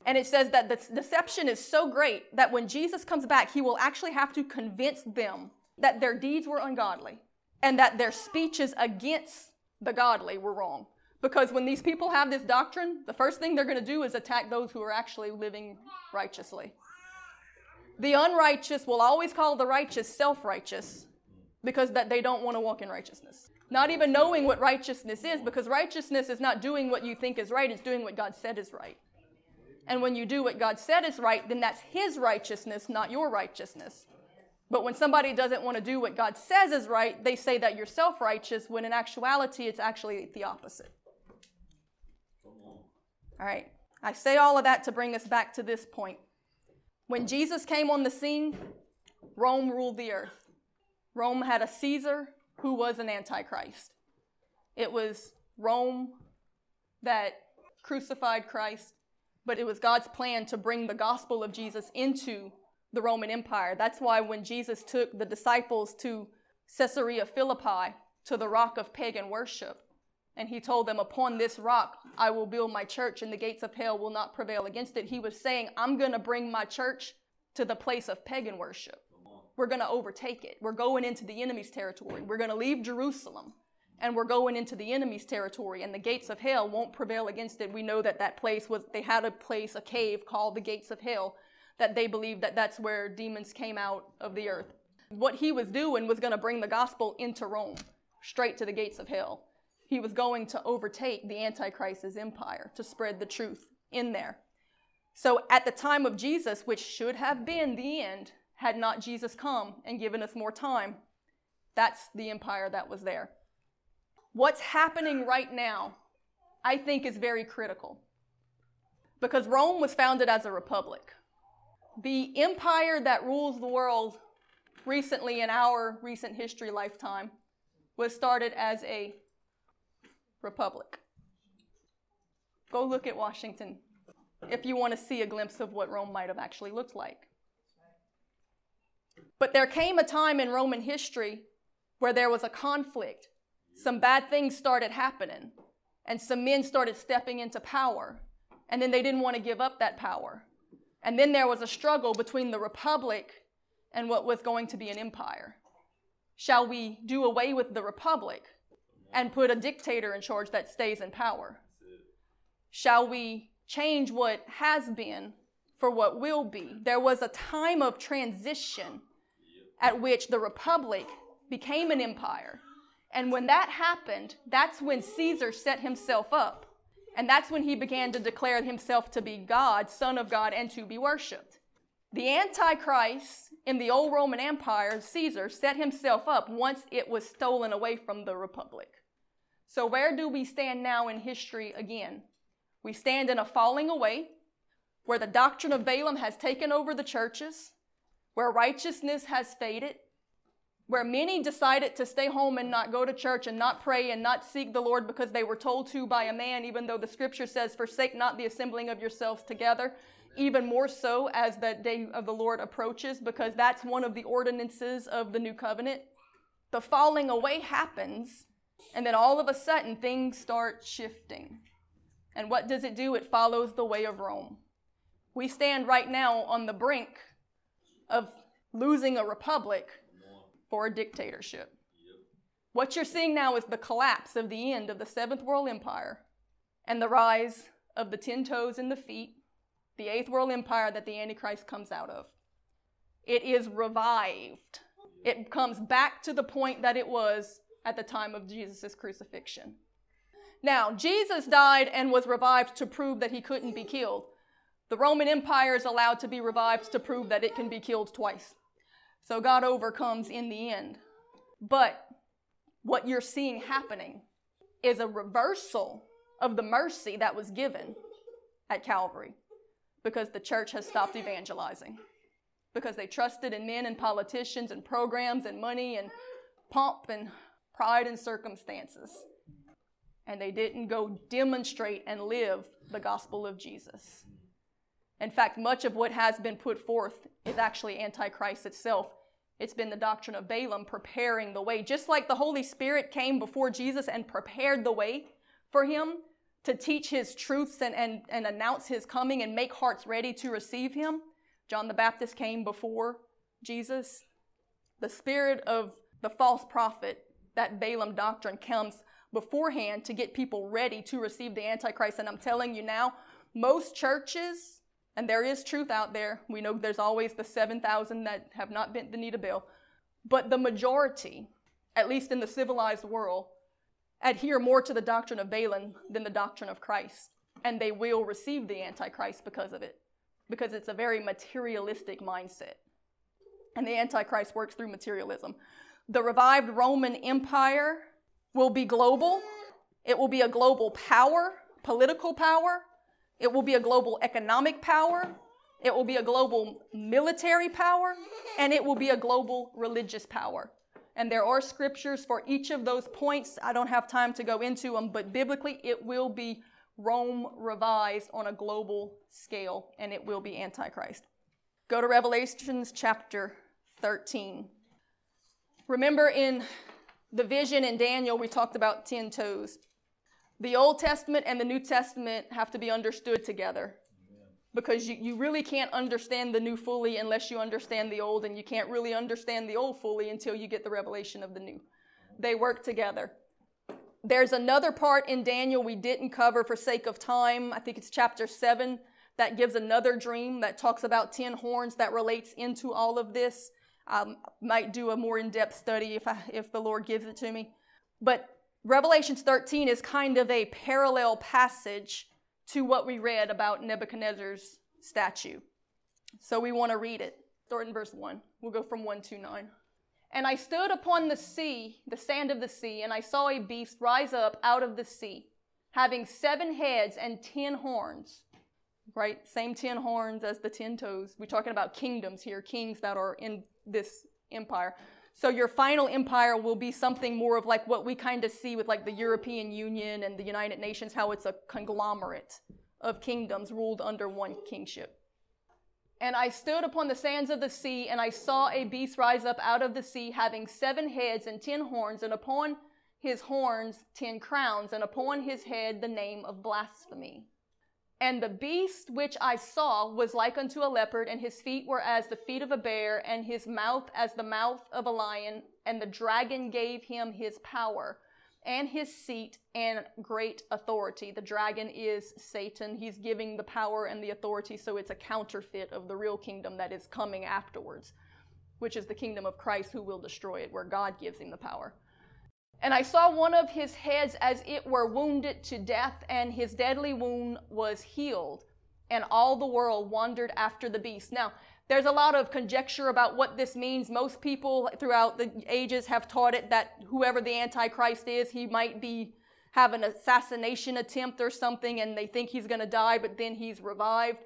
And it says that the deception is so great that when Jesus comes back, he will actually have to convince them that their deeds were ungodly and that their speeches against the godly were wrong. Because when these people have this doctrine, the first thing they're going to do is attack those who are actually living righteously. The unrighteous will always call the righteous self righteous because that they don't want to walk in righteousness. Not even knowing what righteousness is, because righteousness is not doing what you think is right, it's doing what God said is right. And when you do what God said is right, then that's His righteousness, not your righteousness. But when somebody doesn't want to do what God says is right, they say that you're self righteous, when in actuality, it's actually the opposite. All right. I say all of that to bring us back to this point. When Jesus came on the scene, Rome ruled the earth. Rome had a Caesar who was an antichrist. It was Rome that crucified Christ, but it was God's plan to bring the gospel of Jesus into the Roman Empire. That's why when Jesus took the disciples to Caesarea Philippi, to the rock of pagan worship, and he told them, Upon this rock I will build my church, and the gates of hell will not prevail against it. He was saying, I'm going to bring my church to the place of pagan worship. We're going to overtake it. We're going into the enemy's territory. We're going to leave Jerusalem, and we're going into the enemy's territory, and the gates of hell won't prevail against it. We know that that place was, they had a place, a cave called the gates of hell, that they believed that that's where demons came out of the earth. What he was doing was going to bring the gospel into Rome, straight to the gates of hell. He was going to overtake the Antichrist's empire to spread the truth in there. So at the time of Jesus, which should have been the end, had not Jesus come and given us more time, that's the empire that was there. What's happening right now, I think, is very critical. Because Rome was founded as a republic. The empire that rules the world recently in our recent history lifetime was started as a republic. Go look at Washington if you want to see a glimpse of what Rome might have actually looked like. But there came a time in Roman history where there was a conflict. Some bad things started happening, and some men started stepping into power, and then they didn't want to give up that power. And then there was a struggle between the republic and what was going to be an empire. Shall we do away with the republic and put a dictator in charge that stays in power? Shall we change what has been for what will be? There was a time of transition at which the republic became an empire. And when that happened, that's when Caesar set himself up. And that's when he began to declare himself to be God, Son of God, and to be worshiped. The Antichrist in the old Roman Empire, Caesar, set himself up once it was stolen away from the Republic. So, where do we stand now in history again? We stand in a falling away where the doctrine of Balaam has taken over the churches, where righteousness has faded, where many decided to stay home and not go to church and not pray and not seek the Lord because they were told to by a man, even though the scripture says, Forsake not the assembling of yourselves together, even more so as the day of the Lord approaches, because that's one of the ordinances of the new covenant. The falling away happens, and then all of a sudden things start shifting. And what does it do? It follows the way of Rome. We stand right now on the brink of losing a republic for a dictatorship. What you're seeing now is the collapse of the end of the Seventh World Empire and the rise of the ten toes and the feet, the Eighth World Empire that the Antichrist comes out of. It is revived. It comes back to the point that it was at the time of Jesus' crucifixion. Now, Jesus died and was revived to prove that he couldn't be killed. The Roman Empire is allowed to be revived to prove that it can be killed twice. So God overcomes in the end. But what you're seeing happening is a reversal of the mercy that was given at Calvary because the church has stopped evangelizing. Because they trusted in men and politicians and programs and money and pomp and pride and circumstances. And they didn't go demonstrate and live the gospel of Jesus. In fact, much of what has been put forth is actually Antichrist itself. It's been the doctrine of Balaam preparing the way. Just like the Holy Spirit came before Jesus and prepared the way for him to teach his truths and, and, and announce his coming and make hearts ready to receive him, John the Baptist came before Jesus. The spirit of the false prophet, that Balaam doctrine, comes beforehand to get people ready to receive the Antichrist. And I'm telling you now, most churches and there is truth out there. We know there's always the 7,000 that have not bent the knee to Baal. But the majority, at least in the civilized world, adhere more to the doctrine of Balaam than the doctrine of Christ. And they will receive the Antichrist because of it, because it's a very materialistic mindset. And the Antichrist works through materialism. The revived Roman Empire will be global, it will be a global power, political power, it will be a global economic power, it will be a global military power, and it will be a global religious power. And there are scriptures for each of those points. I don't have time to go into them, but biblically, it will be Rome revised on a global scale, and it will be Antichrist. Go to Revelations chapter 13. Remember in the vision in Daniel, we talked about 10 toes. The Old Testament and the New Testament have to be understood together because you, you really can't understand the new fully unless you understand the old, and you can't really understand the old fully until you get the revelation of the new. They work together. There's another part in Daniel we didn't cover for sake of time. I think it's chapter 7 that gives another dream that talks about 10 horns that relates into all of this. I um, might do a more in depth study if, I, if the Lord gives it to me. But Revelations 13 is kind of a parallel passage to what we read about Nebuchadnezzar's statue. So we want to read it. Start in verse 1. We'll go from 1 to 9. And I stood upon the sea, the sand of the sea, and I saw a beast rise up out of the sea, having seven heads and ten horns. Right? Same ten horns as the ten toes. We're talking about kingdoms here, kings that are in this empire. So your final empire will be something more of like what we kind of see with like the European Union and the United Nations, how it's a conglomerate of kingdoms ruled under one kingship. And I stood upon the sands of the sea, and I saw a beast rise up out of the sea, having seven heads and ten horns, and upon his horns ten crowns, and upon his head the name of blasphemy. And the beast which I saw was like unto a leopard, and his feet were as the feet of a bear, and his mouth as the mouth of a lion. And the dragon gave him his power and his seat and great authority. The dragon is Satan. He's giving the power and the authority, so it's a counterfeit of the real kingdom that is coming afterwards, which is the kingdom of Christ who will destroy it, where God gives him the power. And I saw one of his heads as it were wounded to death, and his deadly wound was healed. And all the world wandered after the beast. Now, there's a lot of conjecture about what this means. Most people throughout the ages have taught it that whoever the Antichrist is, he might be have an assassination attempt or something, and they think he's going to die, but then he's revived.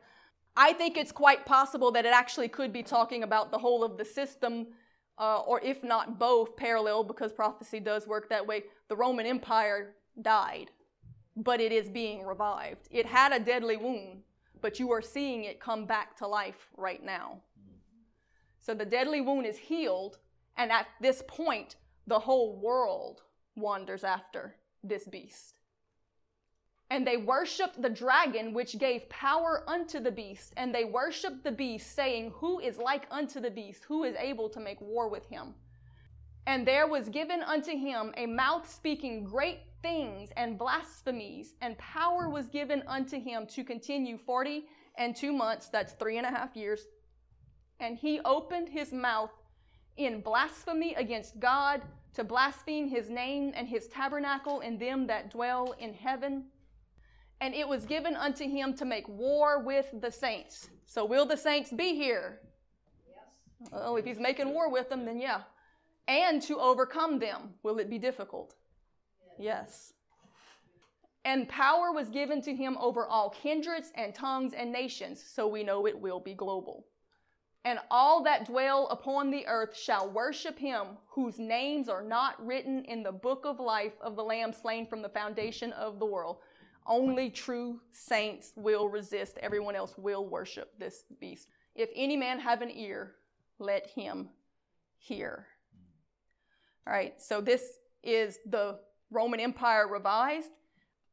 I think it's quite possible that it actually could be talking about the whole of the system uh, or if not both, parallel because prophecy does work that way. The Roman Empire died, but it is being revived. It had a deadly wound, but you are seeing it come back to life right now. So the deadly wound is healed, and at this point, the whole world wanders after this beast. And they worshiped the dragon, which gave power unto the beast. And they worshiped the beast, saying, Who is like unto the beast? Who is able to make war with him? And there was given unto him a mouth speaking great things and blasphemies, and power was given unto him to continue forty and two months, that's three and a half years. And he opened his mouth in blasphemy against God to blaspheme his name and his tabernacle and them that dwell in heaven and it was given unto him to make war with the saints. So, will the saints be here? Yes. Oh, if he's making war with them, then yeah. And to overcome them. Will it be difficult? Yes. yes. And power was given to him over all kindreds and tongues and nations, so we know it will be global. And all that dwell upon the earth shall worship him, whose names are not written in the book of life of the Lamb slain from the foundation of the world. Only true saints will resist. Everyone else will worship this beast. If any man have an ear, let him hear. All right, so this is the Roman Empire revised.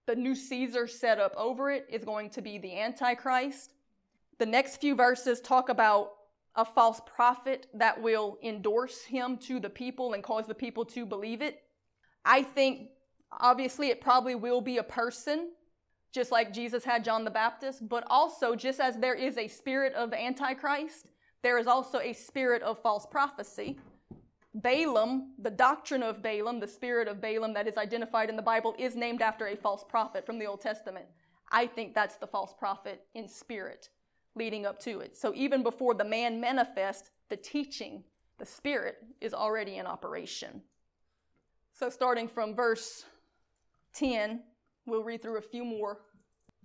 The new Caesar set up over it is going to be the Antichrist. The next few verses talk about a false prophet that will endorse him to the people and cause the people to believe it. I think obviously it probably will be a person just like Jesus had John the Baptist, but also just as there is a spirit of Antichrist, there is also a spirit of false prophecy Balaam, the doctrine of Balaam, the spirit of Balaam that is identified in the Bible, is named after a false prophet from the Old Testament. I think that's the false prophet in spirit leading up to it. So even before the man manifests, the teaching, the spirit is already in operation. So starting from verse 10, we'll read through a few more.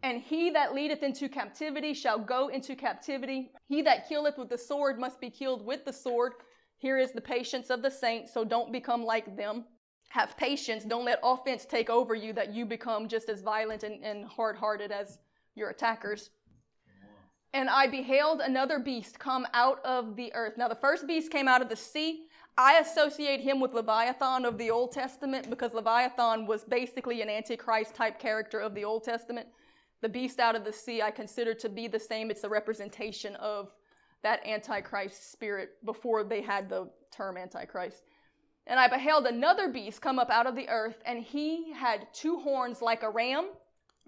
And he that leadeth into captivity shall go into captivity. He that killeth with the sword must be killed with the sword. Here is the patience of the saints, so don't become like them. Have patience. Don't let offense take over you that you become just as violent and, and hard hearted as your attackers. And I beheld another beast come out of the earth. Now, the first beast came out of the sea. I associate him with Leviathan of the Old Testament because Leviathan was basically an Antichrist type character of the Old Testament. The beast out of the sea I consider to be the same. It's a representation of that Antichrist spirit before they had the term Antichrist. And I beheld another beast come up out of the earth, and he had two horns like a ram,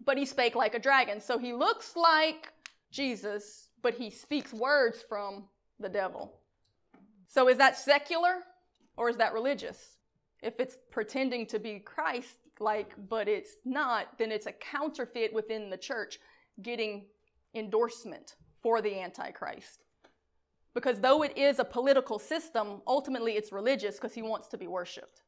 but he spake like a dragon. So he looks like Jesus, but he speaks words from the devil. So is that secular or is that religious? If it's pretending to be Christ like, but it's not, then it's a counterfeit within the church getting endorsement for the Antichrist. Because though it is a political system, ultimately it's religious because he wants to be worshiped.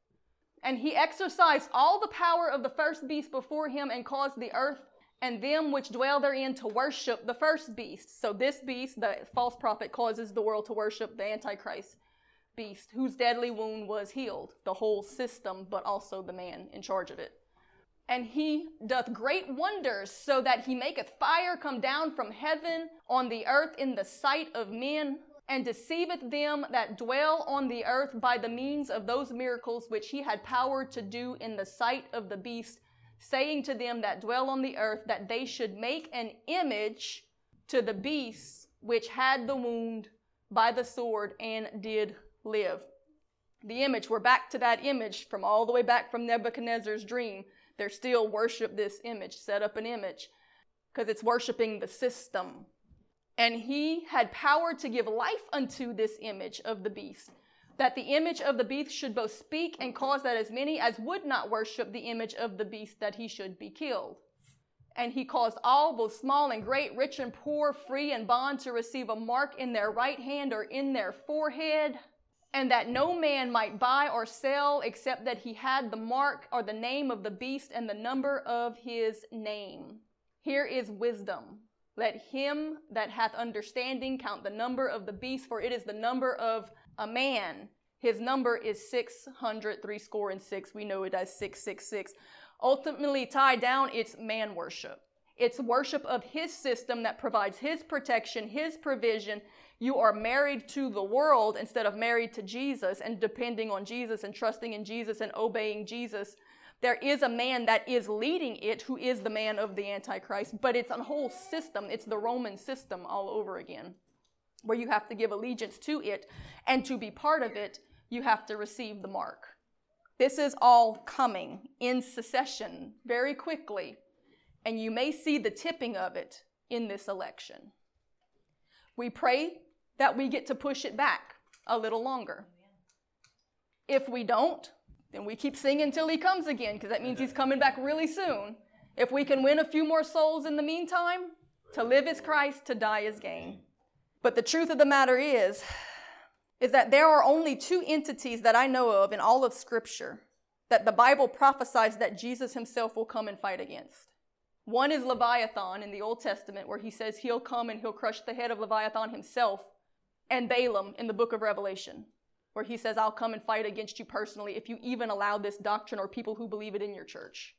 And he exercised all the power of the first beast before him and caused the earth and them which dwell therein to worship the first beast. So this beast, the false prophet, causes the world to worship the Antichrist beast, whose deadly wound was healed, the whole system, but also the man in charge of it. And he doth great wonders, so that he maketh fire come down from heaven on the earth in the sight of men, and deceiveth them that dwell on the earth by the means of those miracles which he had power to do in the sight of the beast saying to them that dwell on the earth that they should make an image to the beast which had the wound by the sword and did live. The image, we're back to that image from all the way back from Nebuchadnezzar's dream. They're still worship this image, set up an image, because it's worshiping the system. And he had power to give life unto this image of the beast that the image of the beast should both speak and cause that as many as would not worship the image of the beast that he should be killed. And he caused all, both small and great, rich and poor, free and bond, to receive a mark in their right hand or in their forehead, and that no man might buy or sell except that he had the mark or the name of the beast and the number of his name. Here is wisdom. Let him that hath understanding count the number of the beast, for it is the number of a man. His number is 600, three score and six. We know it as 666. Ultimately, tied down, it's man worship. It's worship of his system that provides his protection, his provision. You are married to the world instead of married to Jesus and depending on Jesus and trusting in Jesus and obeying Jesus. There is a man that is leading it who is the man of the Antichrist, but it's a whole system. It's the Roman system all over again where you have to give allegiance to it, and to be part of it, you have to receive the mark. This is all coming in succession very quickly, and you may see the tipping of it in this election. We pray that we get to push it back a little longer. If we don't, then we keep singing till he comes again, because that means he's coming back really soon. If we can win a few more souls in the meantime, to live is Christ, to die is gain. But the truth of the matter is, is that there are only two entities that I know of in all of Scripture that the Bible prophesies that Jesus himself will come and fight against. One is Leviathan in the Old Testament, where he says he'll come and he'll crush the head of Leviathan himself, and Balaam in the book of Revelation, where he says, I'll come and fight against you personally if you even allow this doctrine or people who believe it in your church.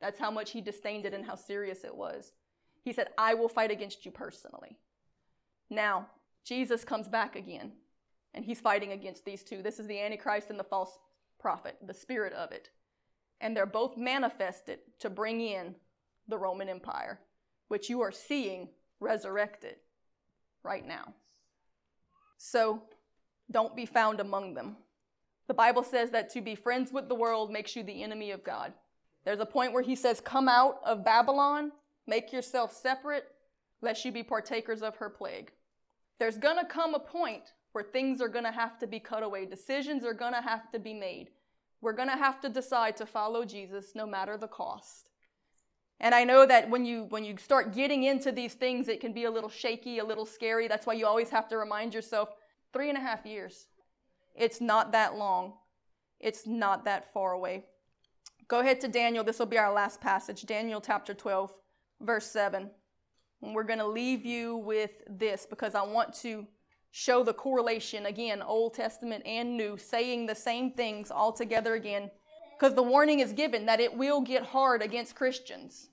That's how much he disdained it and how serious it was. He said, I will fight against you personally. Now, Jesus comes back again, and he's fighting against these two. This is the Antichrist and the false prophet, the spirit of it. And they're both manifested to bring in the Roman Empire, which you are seeing resurrected right now. So don't be found among them. The Bible says that to be friends with the world makes you the enemy of God. There's a point where he says, Come out of Babylon, make yourself separate, lest you be partakers of her plague. There's going to come a point where things are going to have to be cut away, decisions are going to have to be made. We're going to have to decide to follow Jesus no matter the cost. And I know that when you when you start getting into these things, it can be a little shaky, a little scary. That's why you always have to remind yourself: three and a half years. It's not that long. It's not that far away. Go ahead to Daniel. This will be our last passage. Daniel chapter 12, verse 7. And we're going to leave you with this because I want to show the correlation again, Old Testament and New, saying the same things all together again because the warning is given that it will get hard against Christians.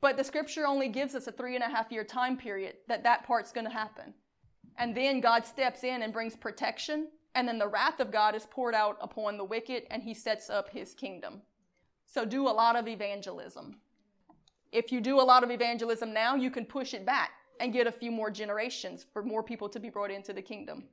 But the scripture only gives us a three and a half year time period that that part's going to happen. And then God steps in and brings protection. And then the wrath of God is poured out upon the wicked and he sets up his kingdom. So do a lot of evangelism. If you do a lot of evangelism now, you can push it back and get a few more generations for more people to be brought into the kingdom.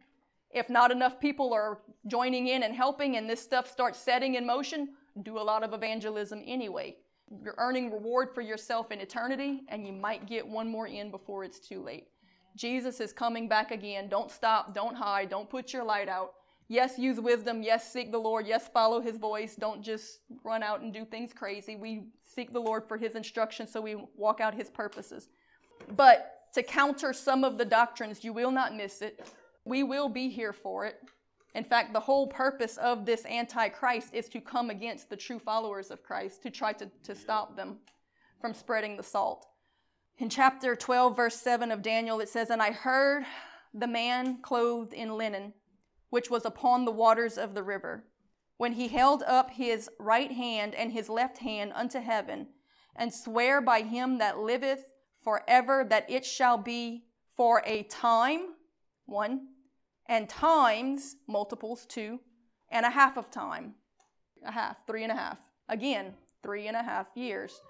If not enough people are joining in and helping and this stuff starts setting in motion, do a lot of evangelism anyway. You're earning reward for yourself in eternity, and you might get one more in before it's too late. Jesus is coming back again. Don't stop, don't hide, don't put your light out. Yes, use wisdom. Yes, seek the Lord. Yes, follow his voice. Don't just run out and do things crazy. We seek the Lord for his instruction so we walk out his purposes. But to counter some of the doctrines, you will not miss it. We will be here for it. In fact, the whole purpose of this Antichrist is to come against the true followers of Christ, to try to, to stop them from spreading the salt. In chapter 12, verse 7 of Daniel, it says, And I heard the man clothed in linen, which was upon the waters of the river, when he held up his right hand and his left hand unto heaven, and swear by him that liveth forever that it shall be for a time, one, and times, multiples, two, and a half of time. A half, three and a half. Again, three and a half years.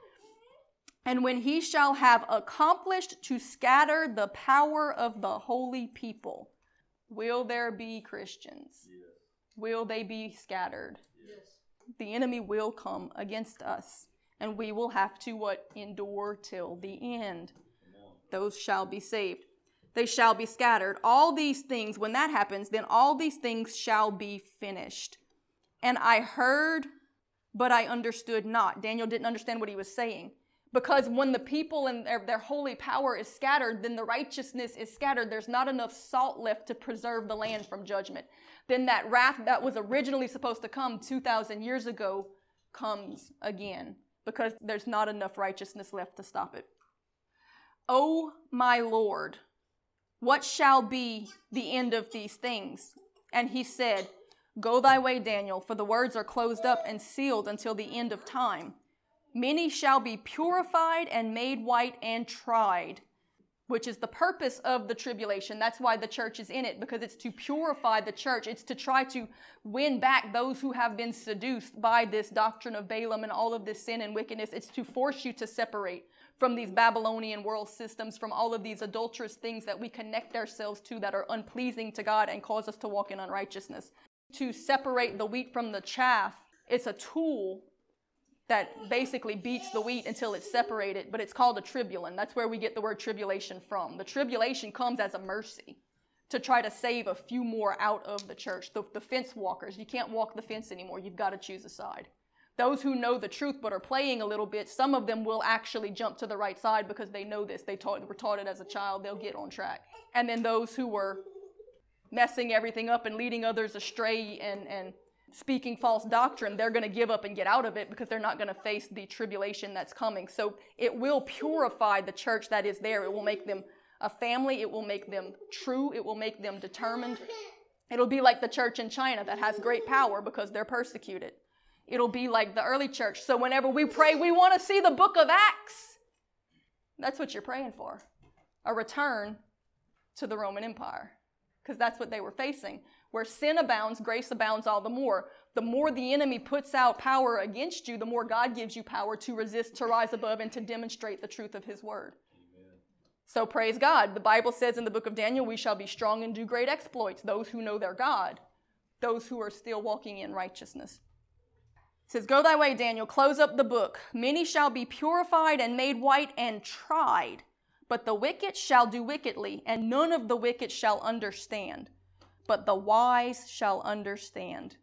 And when he shall have accomplished to scatter the power of the holy people, will there be Christians? Yes. Will they be scattered? Yes. The enemy will come against us, and we will have to what? Endure till the end. Those shall be saved they shall be scattered. All these things, when that happens, then all these things shall be finished. And I heard, but I understood not. Daniel didn't understand what he was saying. Because when the people and their, their, holy power is scattered, then the righteousness is scattered. There's not enough salt left to preserve the land from judgment. Then that wrath that was originally supposed to come 2,000 years ago comes again because there's not enough righteousness left to stop it. Oh, my Lord, what shall be the end of these things? And he said, Go thy way, Daniel, for the words are closed up and sealed until the end of time. Many shall be purified and made white and tried, which is the purpose of the tribulation. That's why the church is in it, because it's to purify the church. It's to try to win back those who have been seduced by this doctrine of Balaam and all of this sin and wickedness. It's to force you to separate from these Babylonian world systems, from all of these adulterous things that we connect ourselves to that are unpleasing to God and cause us to walk in unrighteousness. To separate the wheat from the chaff, it's a tool that basically beats the wheat until it's separated, but it's called a tribulum. That's where we get the word tribulation from. The tribulation comes as a mercy to try to save a few more out of the church. The, the fence walkers, you can't walk the fence anymore. You've got to choose a side. Those who know the truth but are playing a little bit, some of them will actually jump to the right side because they know this. They taught, were taught it as a child. They'll get on track. And then those who were messing everything up and leading others astray and, and speaking false doctrine, they're going to give up and get out of it because they're not going to face the tribulation that's coming. So it will purify the church that is there. It will make them a family. It will make them true. It will make them determined. It'll be like the church in China that has great power because they're persecuted. It'll be like the early church. So whenever we pray, we want to see the book of Acts. That's what you're praying for a return to the Roman Empire. Because that's what they were facing. Where sin abounds, grace abounds all the more. The more the enemy puts out power against you, the more God gives you power to resist, to rise above, and to demonstrate the truth of his word. Amen. So praise God. The Bible says in the book of Daniel, we shall be strong and do great exploits. Those who know their God, those who are still walking in righteousness says, Go thy way, Daniel, close up the book. Many shall be purified and made white and tried, but the wicked shall do wickedly, and none of the wicked shall understand. but the wise shall understand.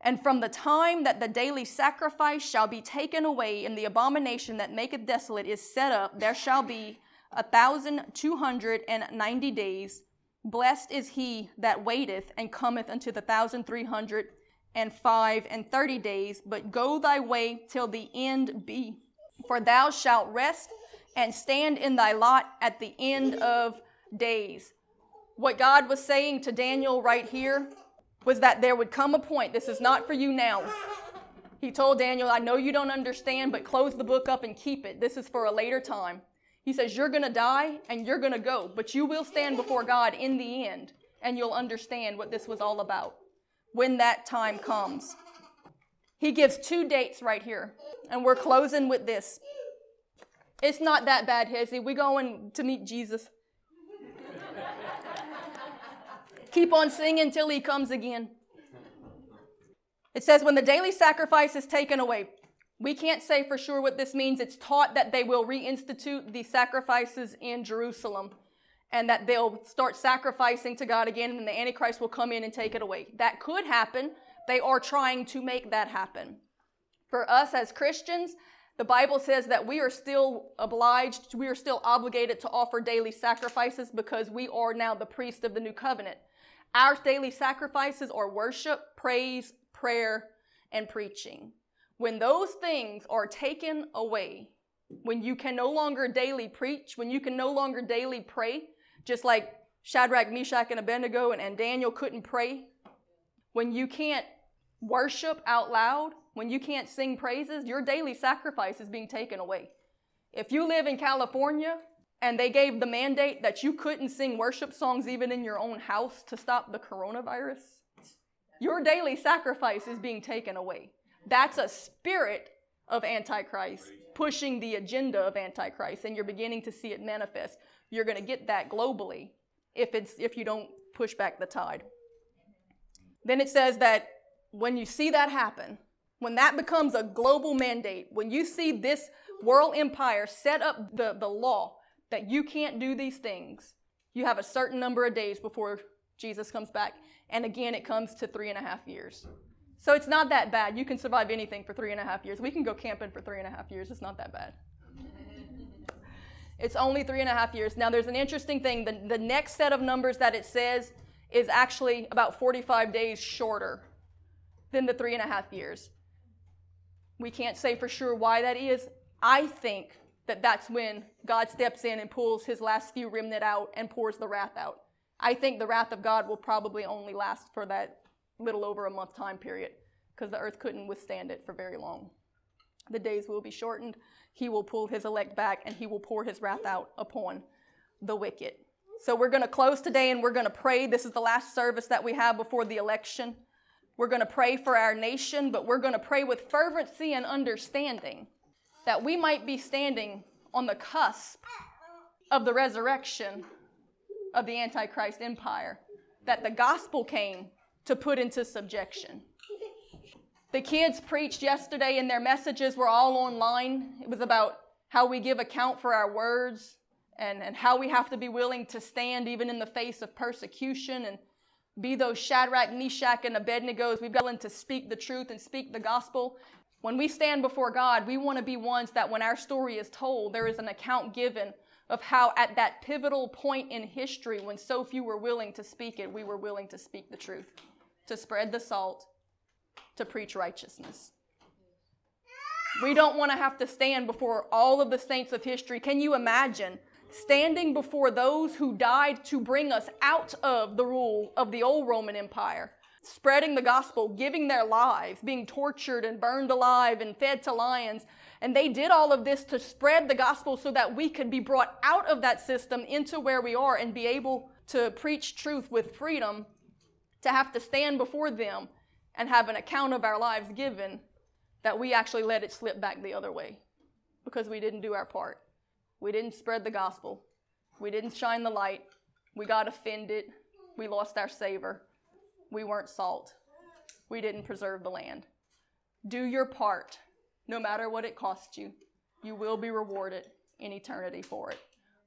And from the time that the daily sacrifice shall be taken away, and the abomination that maketh desolate is set up, there shall be a thousand two hundred and ninety days. Blessed is he that waiteth and cometh unto the thousand three hundred and five and thirty days, but go thy way till the end be. For thou shalt rest and stand in thy lot at the end of days. What God was saying to Daniel right here was that there would come a point, this is not for you now. He told Daniel, I know you don't understand, but close the book up and keep it. This is for a later time. He says, You're going to die and you're going to go, but you will stand before God in the end and you'll understand what this was all about when that time comes. He gives two dates right here, and we're closing with this. It's not that bad, Hezzy. We're going to meet Jesus. Keep on singing till he comes again. It says, when the daily sacrifice is taken away, we can't say for sure what this means. It's taught that they will reinstitute the sacrifices in Jerusalem and that they'll start sacrificing to God again and the Antichrist will come in and take it away. That could happen. They are trying to make that happen. For us as Christians, the Bible says that we are still obliged, we are still obligated to offer daily sacrifices because we are now the priest of the new covenant. Our daily sacrifices are worship, praise, prayer, and preaching. When those things are taken away, when you can no longer daily preach, when you can no longer daily pray, just like Shadrach, Meshach, and Abednego and, and Daniel couldn't pray, when you can't worship out loud, when you can't sing praises, your daily sacrifice is being taken away. If you live in California and they gave the mandate that you couldn't sing worship songs even in your own house to stop the coronavirus, your daily sacrifice is being taken away. That's a spirit of Antichrist pushing the agenda of Antichrist, and you're beginning to see it manifest. You're going to get that globally if, it's, if you don't push back the tide. Then it says that when you see that happen, when that becomes a global mandate, when you see this world empire set up the, the law that you can't do these things. You have a certain number of days before Jesus comes back. And again, it comes to three and a half years. So it's not that bad. You can survive anything for three and a half years. We can go camping for three and a half years. It's not that bad. It's only three and a half years. Now, there's an interesting thing. The, the next set of numbers that it says is actually about 45 days shorter than the three and a half years. We can't say for sure why that is. I think that that's when God steps in and pulls his last few remnant out and pours the wrath out. I think the wrath of God will probably only last for that little over a month time period because the earth couldn't withstand it for very long. The days will be shortened. He will pull his elect back and he will pour his wrath out upon the wicked. So we're going to close today and we're going to pray. This is the last service that we have before the election. We're going to pray for our nation, but we're going to pray with fervency and understanding that we might be standing on the cusp of the resurrection of the Antichrist empire that the gospel came to put into subjection. The kids preached yesterday, and their messages were all online. It was about how we give account for our words and, and how we have to be willing to stand even in the face of persecution and be those Shadrach, Meshach, and Abednego's. We've got to speak the truth and speak the gospel when we stand before God, we want to be ones that when our story is told, there is an account given of how at that pivotal point in history when so few were willing to speak it, we were willing to speak the truth, to spread the salt, to preach righteousness. We don't want to have to stand before all of the saints of history. Can you imagine standing before those who died to bring us out of the rule of the old Roman Empire? spreading the gospel, giving their lives, being tortured and burned alive and fed to lions. And they did all of this to spread the gospel so that we could be brought out of that system into where we are and be able to preach truth with freedom, to have to stand before them and have an account of our lives given, that we actually let it slip back the other way because we didn't do our part. We didn't spread the gospel. We didn't shine the light. We got offended. We lost our savor we weren't salt. We didn't preserve the land. Do your part, no matter what it costs you. You will be rewarded in eternity for it.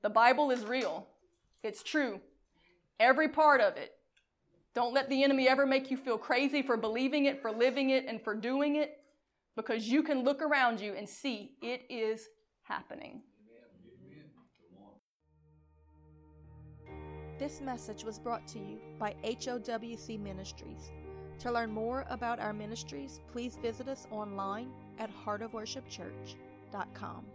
The Bible is real, it's true. Every part of it Don't let the enemy ever make you feel crazy for believing it, for living it, and for doing it, because you can look around you and see it is happening. This message was brought to you by HOWC Ministries. To learn more about our ministries, please visit us online at heartofworshipchurch.com.